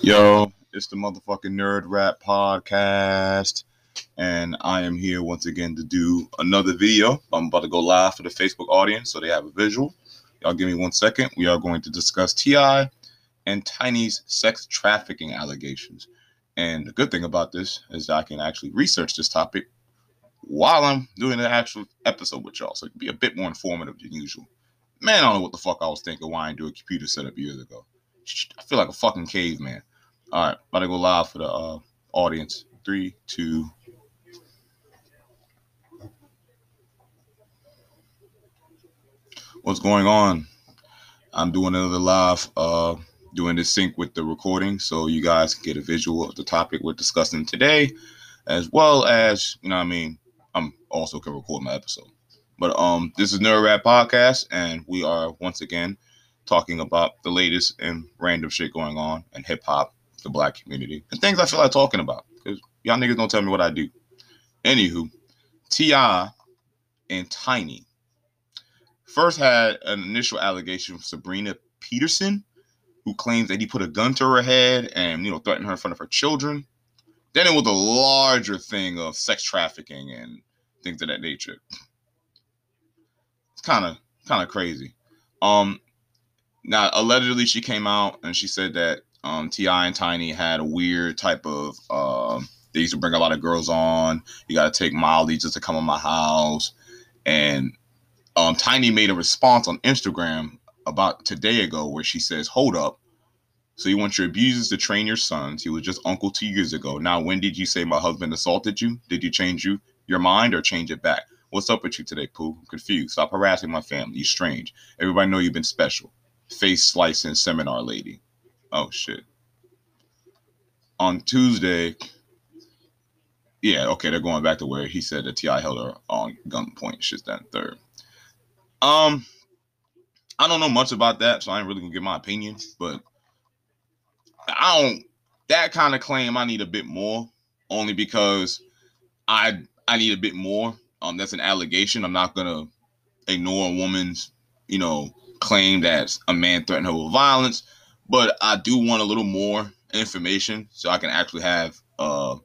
Yo, it's the motherfucking Nerd Rap Podcast, and I am here once again to do another video. I'm about to go live for the Facebook audience so they have a visual. Y'all give me one second. We are going to discuss T.I. and Tiny's sex trafficking allegations. And the good thing about this is I can actually research this topic while I'm doing the actual episode with y'all, so it can be a bit more informative than usual. Man, I don't know what the fuck I was thinking why I didn't do a computer setup years ago. I feel like a fucking caveman. All right, about to go live for the uh, audience. Three, two. What's going on? I'm doing another live, uh, doing this sync with the recording, so you guys can get a visual of the topic we're discussing today, as well as you know, what I mean, I'm also can record my episode. But um, this is Nerd Rap Podcast, and we are once again talking about the latest and random shit going on in hip hop the black community and things I feel like talking about because y'all niggas don't tell me what I do. Anywho, T.I. and Tiny first had an initial allegation from Sabrina Peterson, who claims that he put a gun to her head and you know threatened her in front of her children. Then it was a larger thing of sex trafficking and things of that nature. It's kind of kind of crazy. Um, now allegedly she came out and she said that um, T.I. and Tiny had a weird type of. Uh, they used to bring a lot of girls on. You got to take Molly just to come on my house, and um, Tiny made a response on Instagram about today ago where she says, "Hold up." So you want your abusers to train your sons. He was just uncle two years ago. Now, when did you say my husband assaulted you? Did you change you your mind or change it back? What's up with you today, Pooh? I'm confused. Stop harassing my family. You're strange. Everybody know you've been special. Face slicing seminar lady. Oh shit. On Tuesday, yeah, okay, they're going back to where he said that T.I. held her on gunpoint. Shit, that third. Um, I don't know much about that, so I ain't really gonna give my opinion. But I don't. That kind of claim, I need a bit more, only because I I need a bit more. Um, that's an allegation. I'm not gonna ignore a woman's, you know, claim that a man threatened her with violence but I do want a little more information so I can actually have uh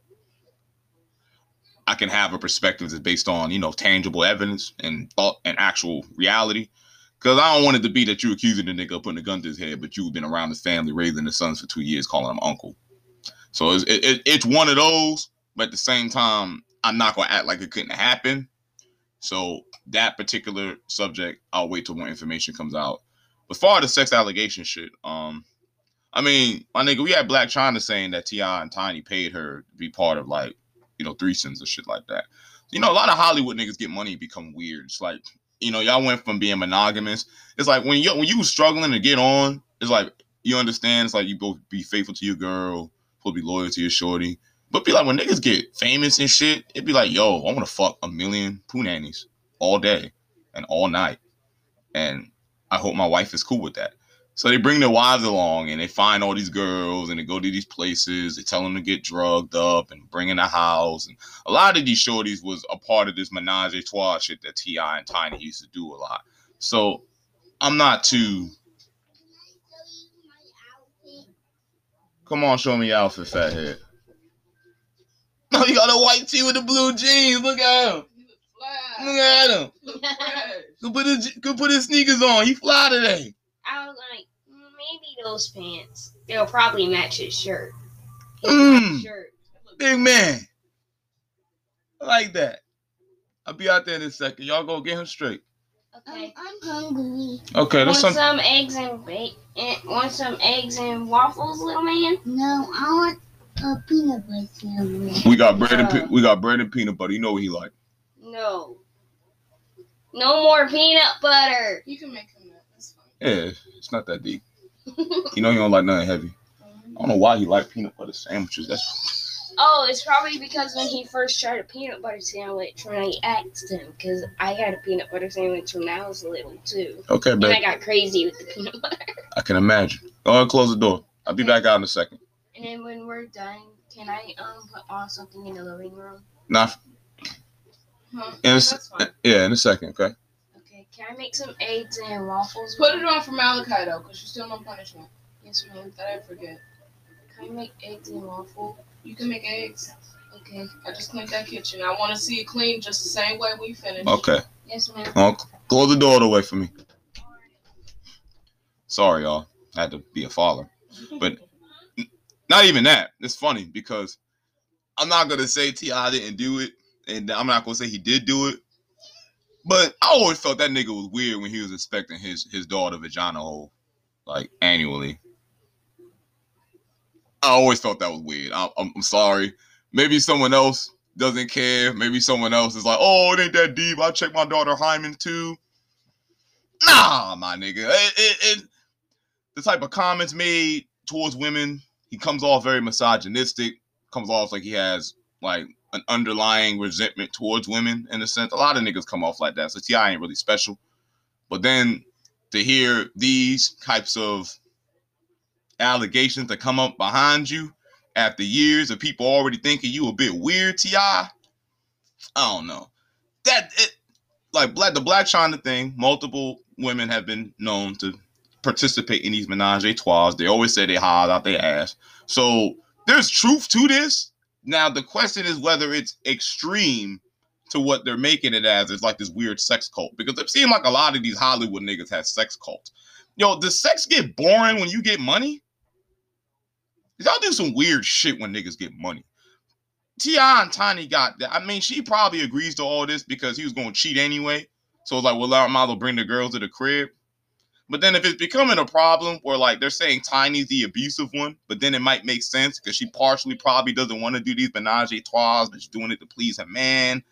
I can have a perspective that's based on you know tangible evidence and thought and actual reality. Because I don't want it to be that you're accusing the nigga of putting a gun to his head, but you've been around his family, raising his sons for two years, calling him uncle. So it's it, it, it's one of those, but at the same time, I'm not gonna act like it couldn't happen. So that particular subject, I'll wait till more information comes out. But far the sex allegation shit, um, I mean, my nigga, we had Blac Chyna saying that T.I. and Tiny paid her to be part of like, you know, threesomes and shit like that. You know, a lot of Hollywood niggas get money and become weird. It's like, you know, y'all went from being monogamous. It's like when you when you struggling to get on, it's like you understand. It's like you both be faithful to your girl, supposed be loyal to your shorty. But be like when niggas get famous and shit, it'd be like, yo, I want to fuck a million poo nannies all day and all night, and I hope my wife is cool with that. So they bring their wives along and they find all these girls and they go to these places. They tell them to get drugged up and bring in the house. And a lot of these shorties was a part of this menage a trois shit that T.I. and Tiny used to do a lot. So I'm not too. Come on, show me your outfit, fathead. No, you got a white tee with the blue jeans. Look at him. Look at him. Go put his, go put his sneakers on. He fly today. I was like, "Mm, maybe those pants. They'll probably match his shirt. His Mm. shirt. Big man. I like that. I'll be out there in a second. Y'all go get him straight. Okay. I'm hungry. Okay, want that's some, some. eggs and bacon? Want some eggs and waffles, little man? No, I want a peanut butter sandwich. We got bread and pe- we got bread and peanut butter. You know what he like. No. No more peanut butter. You can make him that. That's fine. Yeah, it's not that deep. You know he don't like nothing heavy. I don't know why he like peanut butter sandwiches. That's Oh, it's probably because when he first tried a peanut butter sandwich, when I asked him, because I had a peanut butter sandwich when I was little too. okay, And I got crazy with the peanut butter. I can imagine. Go ahead, and close the door. I'll be back out in a second. And then when we're done, can I um put on something in the living room? Nah, Huh? in a, That's fine. yeah, in a second. Okay. Okay, can I make some eggs and waffles? Put it on for Malachi though, because you're still on punishment. Yes, ma'am. That I forget. Can I make eggs and waffle? You can make eggs. Okay. I just cleaned that kitchen. I want to see it clean just the same way we finished. Okay. Yes, ma'am. Oh, close the door away for me. Sorry, y'all. I had to be a father. But not even that. It's funny because I'm not gonna say Ti didn't do it, and I'm not gonna say he did do it. But I always felt that nigga was weird when he was inspecting his his daughter vagina hole, like annually. I always felt that was weird. I, I'm, I'm sorry. Maybe someone else doesn't care. Maybe someone else is like, "Oh, it ain't that deep. I check my daughter hymen too." Nah, my nigga. It, it, it, the type of comments made towards women, he comes off very misogynistic. Comes off like he has like an underlying resentment towards women in a sense. A lot of niggas come off like that. So Ti ain't really special. But then to hear these types of allegations that come up behind you after years of people already thinking you a bit weird, Ti. I don't know. That it like black the Blac Chyna thing. Multiple women have been known to participate in these menage a trois. They always say they hide out their ass. So there's truth to this. Now the question is whether it's extreme to what they're making it as. It's like this weird sex cult because it seems like a lot of these Hollywood niggas have sex cults. Yo, does sex get boring when you get money? Y'all do some weird shit when niggas get money. Ti and Tiny got that. I mean, she probably agrees to all this because he was to cheat anyway. So it's like, well, I might as well bring the girls to the crib. But then if it's becoming a problem where like they're saying Tiny's the abusive one, but then it might make sense because she partially probably doesn't want to do these menage a trois, but she's doing it to please her man.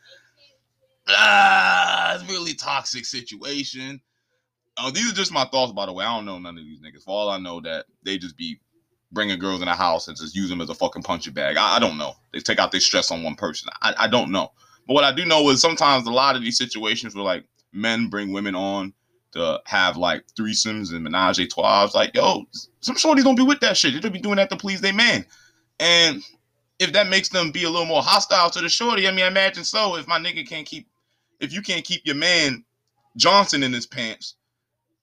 Ah, it's really toxic situation. Oh, these are just my thoughts, by the way. I don't know none of these niggas. For all I know, that they just be bringing girls in the house and just use them as a fucking punching bag. I, I don't know. They take out their stress on one person. I, I don't know. But what I do know is sometimes a lot of these situations where like men bring women on to have like threesomes and menage a trois, like, yo, some shorties don't be with that shit. They don't be doing that to please their man. And if that makes them be a little more hostile to the shorty, I mean, imagine so. If my nigga can't keep, if you can't keep your man Johnson in his pants,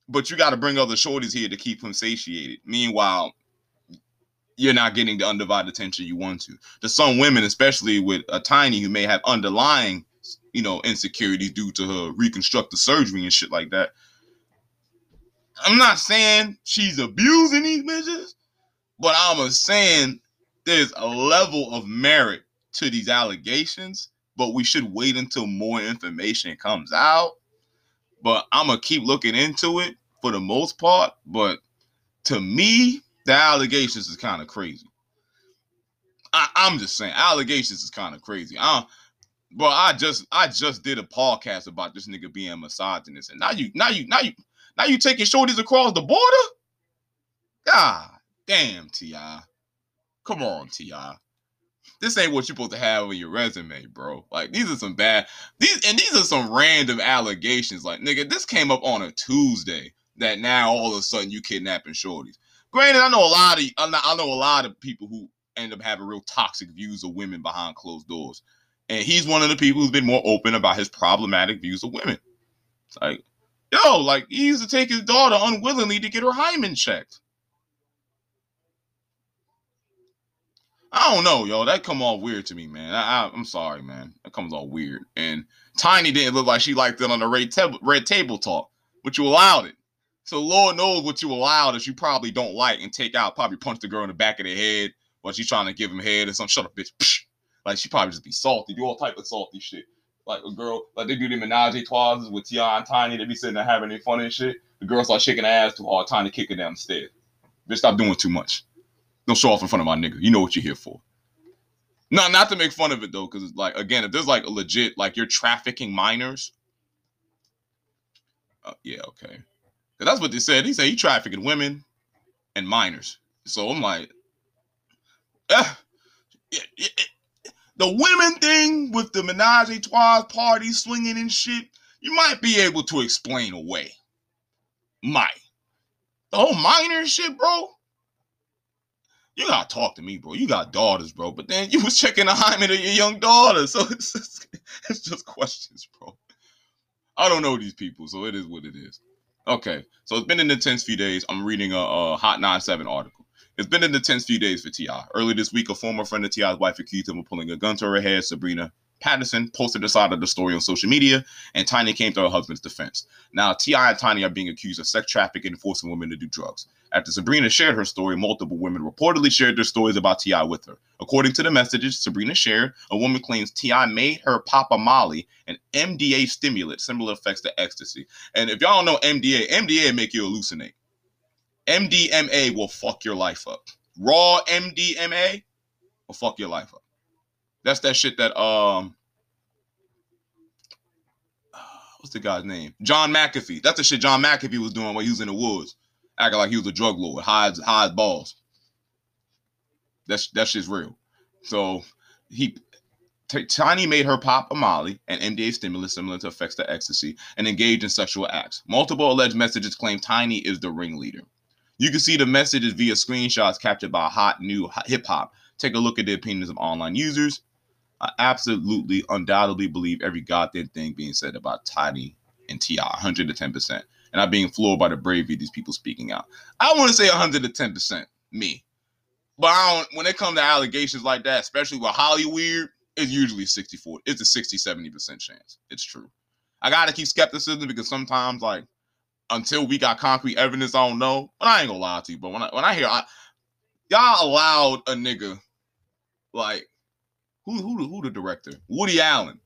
but you got to bring other shorties here to keep him satiated. Meanwhile, you're not getting the undivided attention you want to. To some women, especially with a tiny who may have underlying, you know, insecurities due to her reconstructive surgery and shit like that. I'm not saying she's abusing these bitches, but I'm a saying there's a level of merit to these allegations, but we should wait until more information comes out. But I'm gonna keep looking into it for the most part. But to me, the allegations is kind of crazy. I, I'm just saying, allegations is kind of crazy. I, but I just I just did a podcast about this nigga being misogynist, and now you now you now you now you taking shorties across the border. God damn, Ti. Come on, Ti. This ain't what you're supposed to have on your resume, bro. Like these are some bad these and these are some random allegations. Like nigga, this came up on a Tuesday. That now all of a sudden you kidnapping shorties. Granted, I know a lot of I know, a lot of people who end up having real toxic views of women behind closed doors, and he's one of the people who's been more open about his problematic views of women. It's like, yo, like he used to take his daughter unwillingly to get her hymen checked. I don't know, yo. That come all weird to me, man. I, I, am sorry, man. That comes all weird. And Tiny didn't look like she liked it on the red, tab- red table talk, but you allowed it. So Lord knows what you allowed that you probably don't like and take out. Probably punch the girl in the back of the head while she's trying to give him head or something. Shut up, bitch. Like she probably just be salty, do all type of salty shit. Like a girl, like they do the menage a trois with Ti and Tiny. They be sitting there having their fun and shit. The girl start shaking her ass too hard, Tiny kicking down the stairs. Bitch, stop doing too much. Don't show off in front of my nigga. You know what you're here for. No, not to make fun of it though, because like again, if there's like a legit like you're trafficking minors. Uh, yeah, okay. That's what they said. He said he trafficking women and minors. So I'm like, it, it, it, the women thing with the menage a trois party swinging and shit, you might be able to explain away. Might. The whole minor shit, bro. You gotta talk to me, bro. You got daughters, bro. But then you was checking the hymen of your young daughter, so it's just, it's just questions, bro. I don't know these people, so it is what it is. Okay, so it's been in the tense few days. I'm reading a, a Hot 97 article. It's been in the tense few days for T.I. Earlier this week, a former friend of T.I.'s wife accused him of pulling a gun to her head. Sabrina Peterson posted the side of the story on social media, and Tiny came to her husband's defense. Now, T.I. and Tiny are being accused of sex trafficking and forcing women to do drugs. After Sabrina shared her story, multiple women reportedly shared their stories about T.I. with her. According to the messages Sabrina shared, a woman claims T.I. made her pop a Molly, an MDA stimulant, similar effects to ecstasy. And if y'all don't know MDA, MDA make you hallucinate. MDMA will fuck your life up. Raw MDMA will fuck your life up. That's that shit that um what's the guy's name? John McAfee. That's the shit John McAfee was doing while he was in the woods, acting like he was a drug lord, high high balls. That's that shit's real. So he T- Tiny made her pop a Molly, an MDA stimulant similar to effects to ecstasy, and engage in sexual acts. Multiple alleged messages claim Tiny is the ringleader. You can see the messages via screenshots captured by hot new hip hop. Take a look at the opinions of online users. I absolutely, undoubtedly believe every goddamn thing being said about Tiny and T.I. 110%. And I'm being floored by the bravery of these people speaking out. I want to say 110% me. But I don't, when it comes to allegations like that, especially with Hollywood, it's usually 64. It's a 60, 70% chance. It's true. I gotta keep skepticism because sometimes, like, until we got concrete evidence, I don't know. But I ain't gonna lie to you. But when I when I hear I, y'all allowed a nigga like who who who the director? Woody Allen.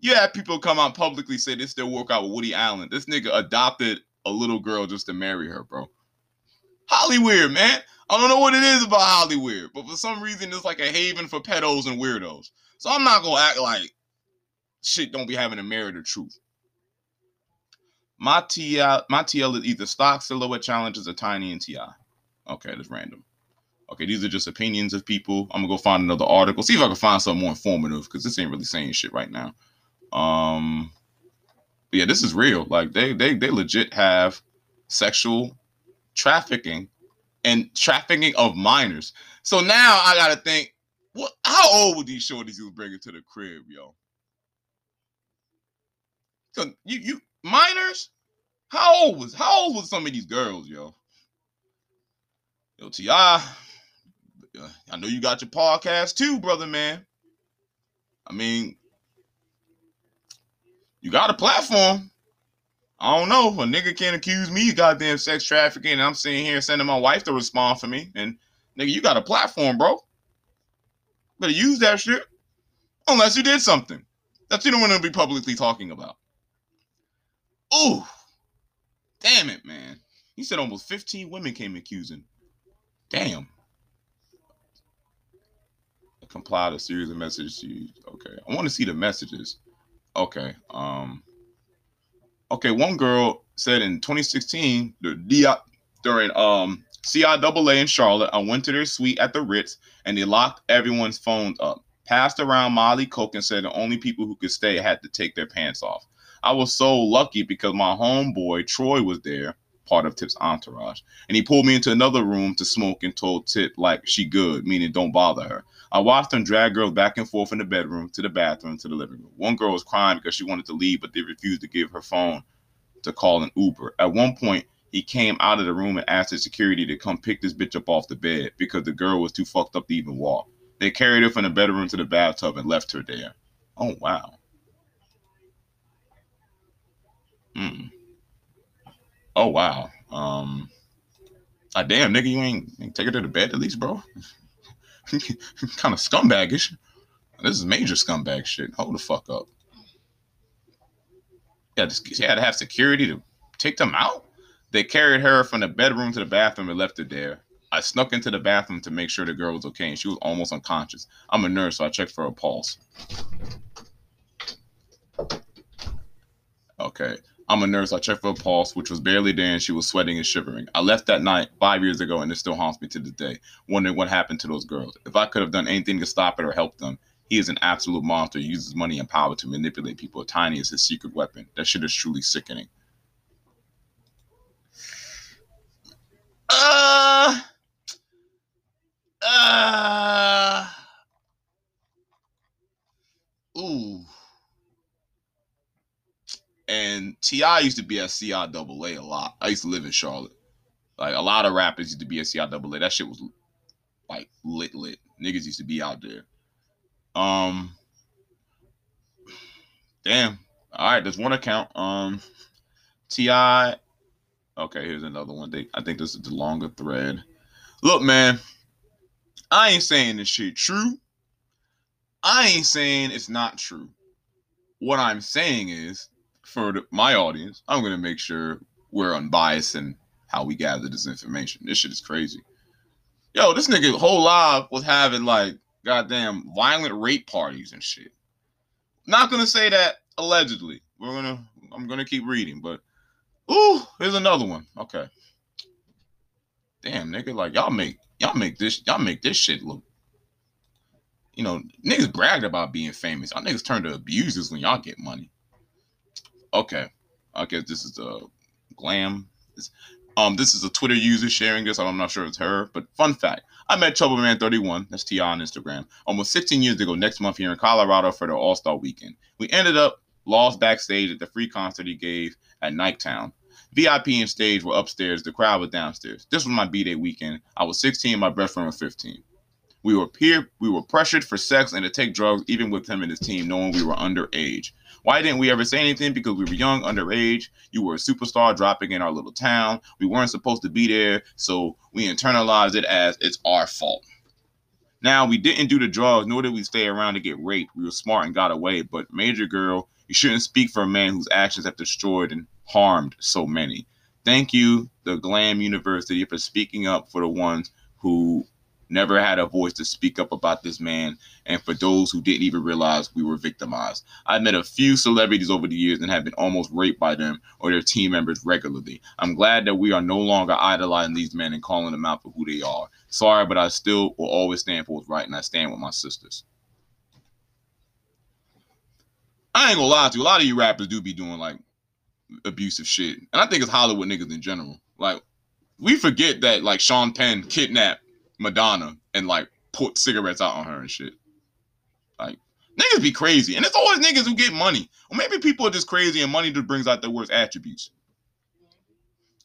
You had people come out publicly say this still work out with Woody Allen. This nigga adopted a little girl just to marry her, bro. Hollywood, man. I don't know what it is about Hollywood, but for some reason it's like a haven for pedos and weirdos. So I'm not gonna act like shit don't be having a merit of truth. My TL, my TL is either stock silhouette challenges or tiny and TI. Okay, that's random. Okay, these are just opinions of people. I'm gonna go find another article, see if I can find something more informative because this ain't really saying shit right now. Um, yeah, this is real. Like they they they legit have sexual trafficking and trafficking of minors. So now I gotta think, what? How old would these shorties you was bringing to the crib, yo? So you you minors? How old was how old was some of these girls, yo? Yo, Ti, uh, I know you got your podcast too, brother, man. I mean, you got a platform. I don't know. A nigga can't accuse me of goddamn sex trafficking. I'm sitting here sending my wife to respond for me. And nigga, you got a platform, bro. Better use that shit. Unless you did something. That's you don't want to be publicly talking about. Ooh. Damn it, man. He said almost 15 women came accusing. Damn compiled a series of messages. Okay, I want to see the messages. Okay, um, okay. One girl said in 2016, the D during um CIAA in Charlotte, I went to their suite at the Ritz and they locked everyone's phones up. Passed around Molly Coke and said the only people who could stay had to take their pants off. I was so lucky because my homeboy Troy was there part of Tip's entourage. And he pulled me into another room to smoke and told Tip like she good, meaning don't bother her. I watched him drag girls back and forth in the bedroom, to the bathroom, to the living room. One girl was crying because she wanted to leave, but they refused to give her phone to call an Uber. At one point, he came out of the room and asked the security to come pick this bitch up off the bed because the girl was too fucked up to even walk. They carried her from the bedroom to the bathtub and left her there. Oh wow. Hmm. Oh wow. Um. Ah, damn, nigga, you ain't, ain't take her to the bed at least, bro. kind of scumbagish. This is major scumbag shit. Hold the fuck up. Yeah, just, you had to have security to take them out. They carried her from the bedroom to the bathroom and left her there. I snuck into the bathroom to make sure the girl was okay, and she was almost unconscious. I'm a nurse, so I checked for a pulse. Okay. I'm a nurse. I checked for a pulse, which was barely there, and she was sweating and shivering. I left that night five years ago, and it still haunts me to this day, wondering what happened to those girls. If I could have done anything to stop it or help them, he is an absolute monster. He uses money and power to manipulate people. Tiny is his secret weapon. That shit is truly sickening. Uh, uh, ooh. And Ti used to be at CIAA a lot. I used to live in Charlotte. Like a lot of rappers used to be at CIAA. That shit was like lit, lit. Niggas used to be out there. Um, damn. All right, there's one account. Um, Ti. Okay, here's another one. They, I think this is the longer thread. Look, man, I ain't saying this shit true. I ain't saying it's not true. What I'm saying is, for my audience, I'm gonna make sure we're unbiased in how we gather this information. This shit is crazy. Yo, this nigga whole life was having like goddamn violent rape parties and shit. Not gonna say that allegedly. We're gonna I'm gonna keep reading, but ooh, here's another one. Okay. Damn, nigga, like y'all make y'all make this y'all make this shit look. You know, niggas bragged about being famous. Y'all niggas turn to abusers when y'all get money. Okay. I guess this is a glam. Um, this is a Twitter user sharing this. I'm not sure it's her, but fun fact: I met Troubleman31, that's Ti on Instagram, almost 16 years ago. Next month here in Colorado for the All Star Weekend. We ended up lost backstage at the free concert he gave at Nighttown. VIP and stage were upstairs. The crowd was downstairs. This was my b-day weekend. I was 16. My best friend was 15. We were peer. We were pressured for sex and to take drugs, even with him and his team, knowing we were underage. Why didn't we ever say anything? Because we were young, underage. You were a superstar dropping in our little town. We weren't supposed to be there, so we internalized it as it's our fault. Now, we didn't do the drugs, nor did we stay around to get raped. We were smart and got away. But, Major Girl, you shouldn't speak for a man whose actions have destroyed and harmed so many. Thank you, the Glam University, for speaking up for the ones who never had a voice to speak up about this man, and for those who didn't even realize we were victimized. I've met a few celebrities over the years and have been almost raped by them or their team members regularly. I'm glad that we are no longer idolizing these men and calling them out for who they are. Sorry, but I still will always stand for what's right, and I stand with my sisters. I ain't gonna lie to you. A lot of you rappers do be doing like abusive shit, and I think it's Hollywood niggas in general. Like we forget that like Sean Penn kidnapped Madonna and like put cigarettes out on her and shit. Like niggas be crazy, and it's always niggas who get money, or maybe people are just crazy and money just brings out their worst attributes.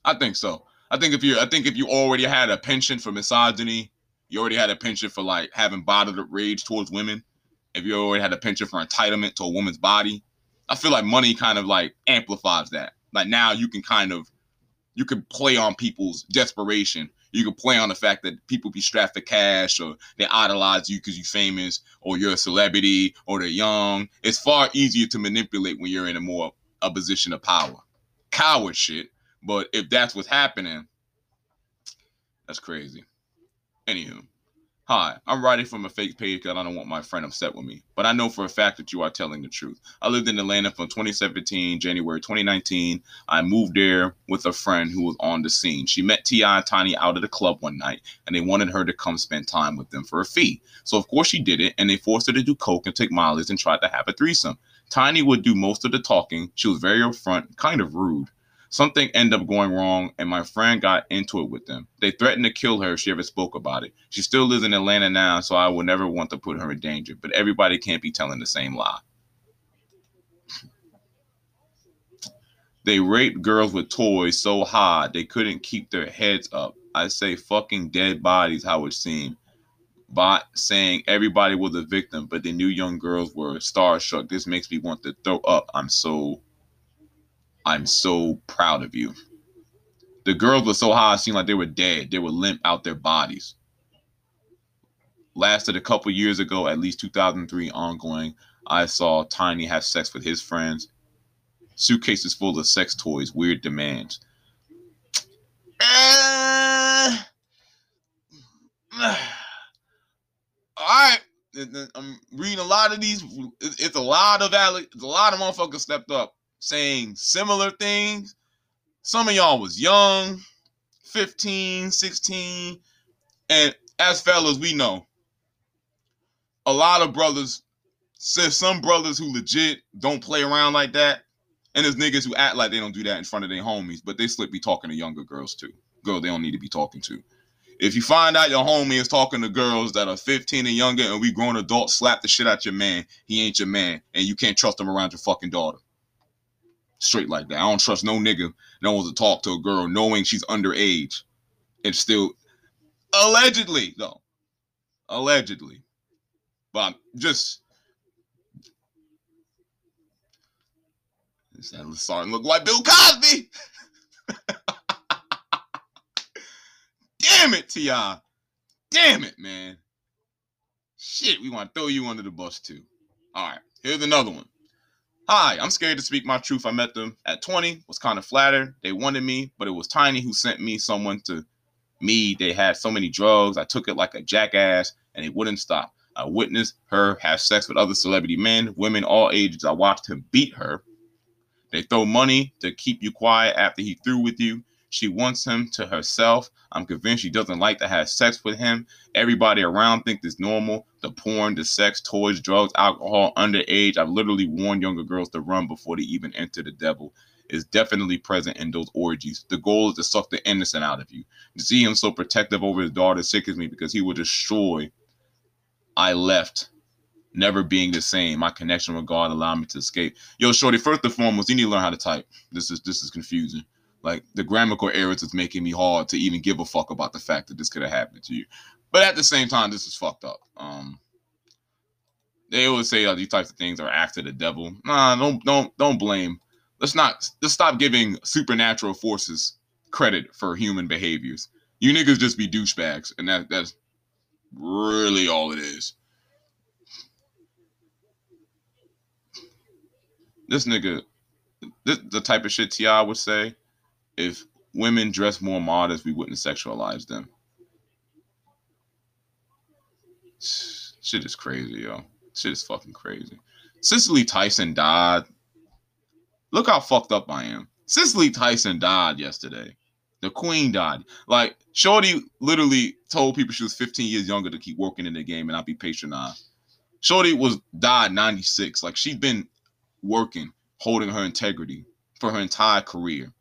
I think so. I think if you, I think if you already had a penchant for misogyny, you already had a penchant for like having bottled rage towards women. If you already had a penchant for entitlement to a woman's body, I feel like money kind of like amplifies that. Like now you can kind of you can play on people's desperation. You can play on the fact that people be strapped for cash or they idolize you because you're famous or you're a celebrity or they're young. It's far easier to manipulate when you're in a more a position of power. Coward shit. But if that's what's happening, that's crazy. Anywho. Hi, I'm writing from a fake page because I don't want my friend upset with me. But I know for a fact that you are telling the truth. I lived in Atlanta from 2017, January 2019. I moved there with a friend who was on the scene. She met T.I. Tiny out at a club one night, and they wanted her to come spend time with them for a fee. So, of course, she did it, and they forced her to do coke and take mollies and tried to have a threesome. Tiny would do most of the talking. She was very upfront, kind of rude. Something ended up going wrong, and my friend got into it with them. They threatened to kill her if she ever spoke about it. She still lives in Atlanta now, so I would never want to put her in danger. But everybody can't be telling the same lie. They raped girls with toys so hard they couldn't keep their heads up. I say fucking dead bodies, how it seemed. Bot saying everybody was a victim, but they knew young girls were starstruck. This makes me want to throw up. I'm so I'm so proud of you. The girls were so high, it seemed like they were dead. They were limp out their bodies. Lasted a couple years ago, at least 2003 ongoing. I saw Tiny have sex with his friends. Suitcases full of sex toys, weird demands. Uh, all right. I'm reading a lot of these. It's a lot of it's a lot of motherfuckers stepped up saying similar things. Some of y'all was young, 15, 16. And as fellas, we know a lot of brothers, some brothers who legit don't play around like that. And there's niggas who act like they don't do that in front of their homies, but they slip be talking to younger girls too. Girl, they don't need to be talking to. If you find out your homie is talking to girls that are 15 and younger and we grown adults, slap the shit out your man. He ain't your man, and you can't trust him around your fucking daughter. Straight like that. I don't trust no nigga that wants to talk to a girl knowing she's underage and still allegedly though. Allegedly. But I'm just This that starting to look like Bill Cosby. Damn it, T.I. Damn it, man. Shit, we want to throw you under the bus too. All right, here's another one. Hi, I'm scared to speak my truth. I met them at 20, was kind of flattered. They wanted me, but it was Tiny who sent me someone to me. They had so many drugs. I took it like a jackass and it wouldn't stop. I witnessed her have sex with other celebrity men, women, all ages. I watched him beat her. They throw money to keep you quiet after he threw with you. She wants him to herself. I'm convinced she doesn't like to have sex with him. Everybody around thinks it's normal. The porn, the sex, toys, drugs, alcohol, underage. I've literally warned younger girls to run before they even enter the devil. Is definitely present in those orgies. The goal is to suck the innocent out of you. To see him so protective over his daughter sickens me because he will destroy. I left never being the same. My connection with God allowed me to escape. Yo, Shorty, first and foremost, you need to learn how to type. This is this is confusing. Like the grammatical errors is making me hard to even give a fuck about the fact that this could have happened to you. But at the same time, this is fucked up. Um they always say uh, these types of things are after the devil. Nah, don't don't don't blame. Let's not let's stop giving supernatural forces credit for human behaviors. You niggas just be douchebags, and that that's really all it is. This nigga, this the type of shit Ti would say if women dress more modest, we wouldn't sexualize them. Shit is crazy, yo. Shit is fucking crazy. Cicely Tyson died. Look how fucked up I am. Cicely Tyson died yesterday. The queen died. Like, Shorty literally told people she was 15 years younger to keep working in the game and not be patronized. Shorty was died 96. Like, she's been working, holding her integrity for her entire career.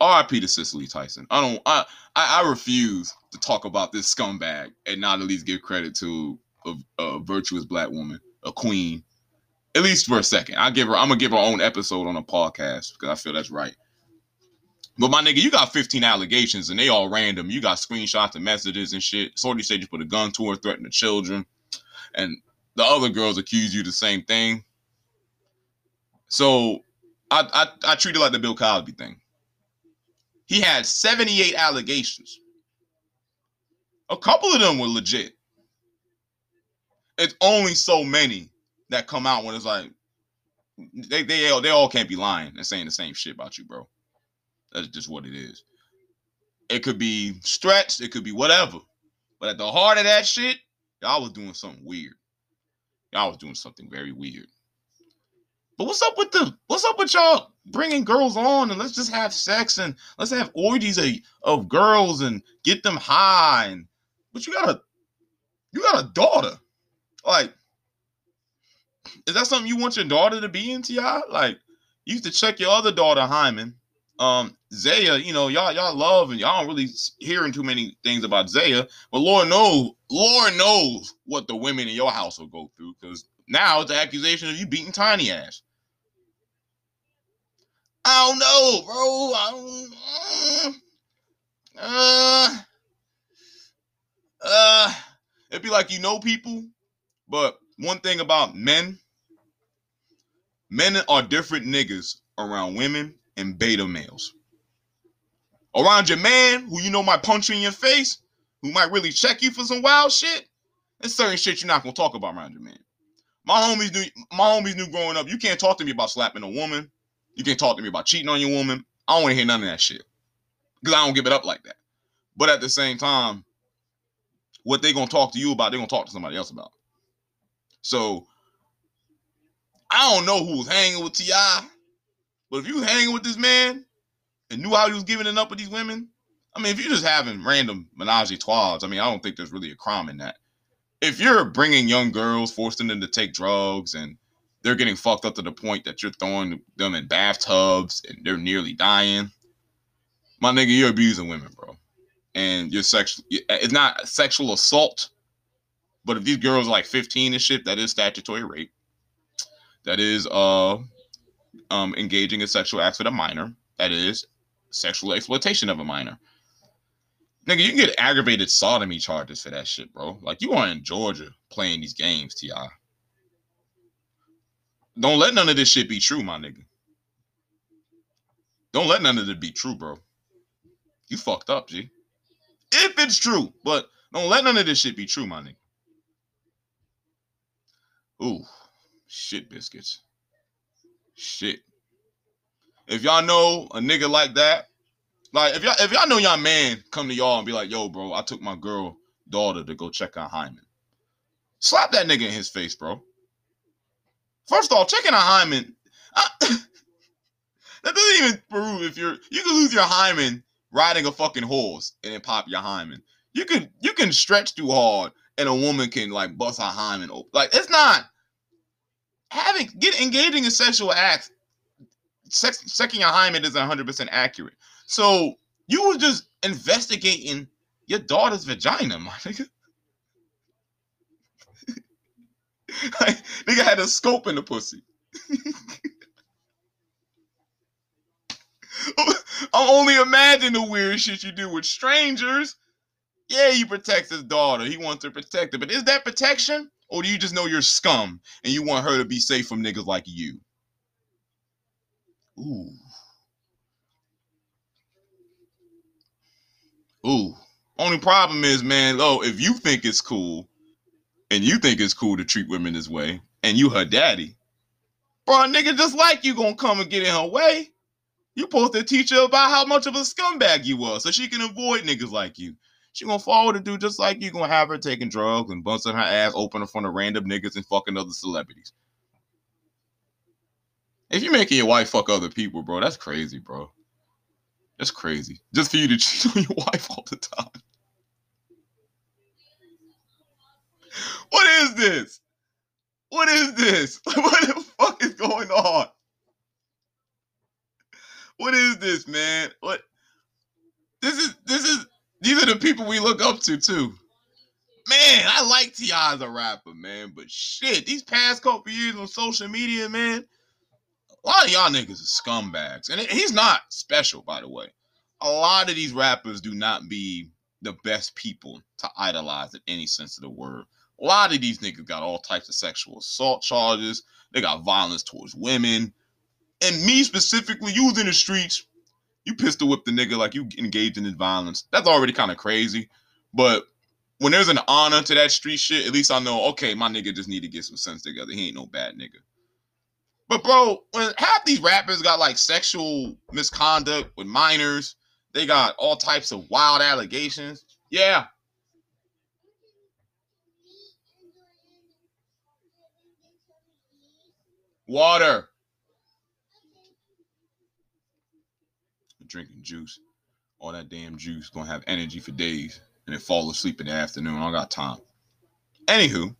R.I.P. to Cicely Tyson. I don't. I, I I refuse to talk about this scumbag and not at least give credit to a, a virtuous black woman, a queen, at least for a second. I give her. I'm gonna give her own episode on a podcast because I feel that's right. But my nigga, you got 15 allegations and they all random. You got screenshots and messages and shit. Sorty said you put a gun to her, threatened the children, and the other girls accuse you the same thing. So I I, I treat it like the Bill Cosby thing. He had 78 allegations. A couple of them were legit. It's only so many that come out when it's like they they all, they all can't be lying and saying the same shit about you, bro. That's just what it is. It could be stretched, it could be whatever. But at the heart of that shit, y'all was doing something weird. Y'all was doing something very weird. But what's up with the what's up with y'all bringing girls on and let's just have sex and let's have orgies of, of girls and get them high and but you got a you got a daughter. Like is that something you want your daughter to be in, Ti? Like you used to check your other daughter hymen. Um Zaya, you know, y'all y'all love and y'all don't really hearing too many things about Zaya, but Lord knows, Lord knows what the women in your house will go through because now it's the accusation of you beating tiny ass. I don't know, bro. I don't. Uh, uh, it'd be like you know people, but one thing about men, men are different niggas around women and beta males. Around your man, who you know might punch you in your face, who might really check you for some wild shit, there's certain shit you're not gonna talk about around your man. My homies knew my homies knew growing up, you can't talk to me about slapping a woman. You can't talk to me about cheating on your woman. I don't want to hear none of that shit. Because I don't give it up like that. But at the same time, what they gonna talk to you about, they're gonna talk to somebody else about. So I don't know who was hanging with T.I., but if you hanging with this man and knew how he was giving it up with these women, I mean, if you're just having random menage a I mean, I don't think there's really a crime in that. If you're bringing young girls, forcing them to take drugs, and they're getting fucked up to the point that you're throwing them in bathtubs and they're nearly dying, my nigga, you're abusing women, bro. And you're sexual. It's not sexual assault, but if these girls are like 15 and shit, that is statutory rape. That is uh um engaging in sexual acts with a minor. That is sexual exploitation of a minor. Nigga, you can get aggravated sodomy charges for that shit, bro. Like you are in Georgia playing these games, Ti. Don't let none of this shit be true, my nigga. Don't let none of it be true, bro. You fucked up, G. If it's true, but don't let none of this shit be true, my nigga. Ooh, shit biscuits. Shit. If y'all know a nigga like that, like if y'all if y'all know y'all man come to y'all and be like, yo, bro, I took my girl daughter to go check out hymen. Slap that nigga in his face, bro. First of off, checking out hymen. I, that doesn't even prove if you're you can lose your hymen riding a fucking horse and pop your hymen. You can you can stretch too hard and a woman can like bust her hymen open. Like it's not having get engaging in sexual acts. Sex, checking your hymen isn't 100 percent accurate. So you were just investigating your daughter's vagina, my nigga. like, nigga had a scope in the pussy. I'm only imagine the weird shit you do with strangers. Yeah, he protects his daughter. He wants to protect her. But is that protection? Or do you just know you're scum and you want her to be safe from niggas like you? Ooh. Ooh. Only problem is, man, oh, if you think it's cool and you think it's cool to treat women this way, and you her daddy, bro, nigga just like you gonna come and get in her way. You supposed to teach her about how much of a scumbag you was so she can avoid niggas like you. She gonna follow the dude just like you, gonna have her taking drugs and busting her ass open in front of random niggas and fucking other celebrities. If you're making your wife fuck other people, bro, that's crazy, bro. That's crazy. Just for you to cheat on your wife all the time. What is this? What is this? What the fuck is going on? What is this, man? What? This is this is these are the people we look up to too. Man, I like T.I. as a rapper, man, but shit, these past couple years on social media, man, a lot of y'all niggas are scumbags, and he's not special, by the way. A lot of these rappers do not be the best people to idolize in any sense of the word. A lot of these niggas got all types of sexual assault charges. They got violence towards women. And me specifically, you was in the streets, you pistol whip the nigga like you engaged in violence. That's already kind of crazy. But when there's an honor to that street shit, at least I know, okay, my nigga just need to get some sense together. He ain't no bad nigga. But bro, when half these rappers got like sexual misconduct with minors, they got all types of wild allegations. Yeah. Water. Drinking juice. All that damn juice gonna have energy for days and then fall asleep in the afternoon. I got time. Anywho,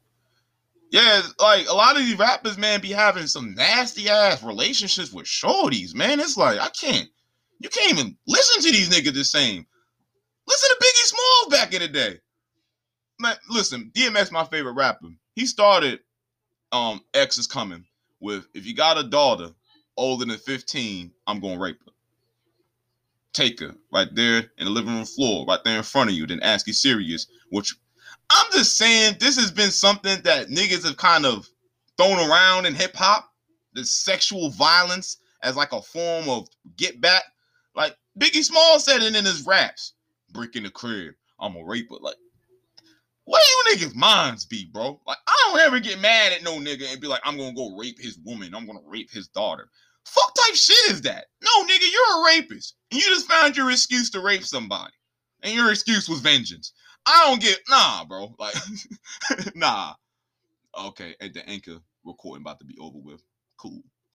yeah, like a lot of these rappers, man, be having some nasty ass relationships with shorties, man. It's like I can't, you can't even listen to these niggas the same. Listen to Biggie Smalls back in the day. Man, listen, DMX my favorite rapper. He started um X is coming with if you got a daughter older than 15, I'm gonna rape her. Take her right there in the living room floor, right there in front of you, then ask you serious, which I'm just saying this has been something that niggas have kind of thrown around in hip hop, the sexual violence as like a form of get back. Like Biggie Small said it in his raps, brick in the crib, I'm a raper. Like, what you niggas minds be, bro? Like, I don't ever get mad at no nigga and be like, I'm gonna go rape his woman, I'm gonna rape his daughter. Fuck type shit is that? No, nigga, you're a rapist. And you just found your excuse to rape somebody. And your excuse was vengeance. I don't get nah, bro. Like, nah. Okay, at the anchor recording about to be over with. Cool.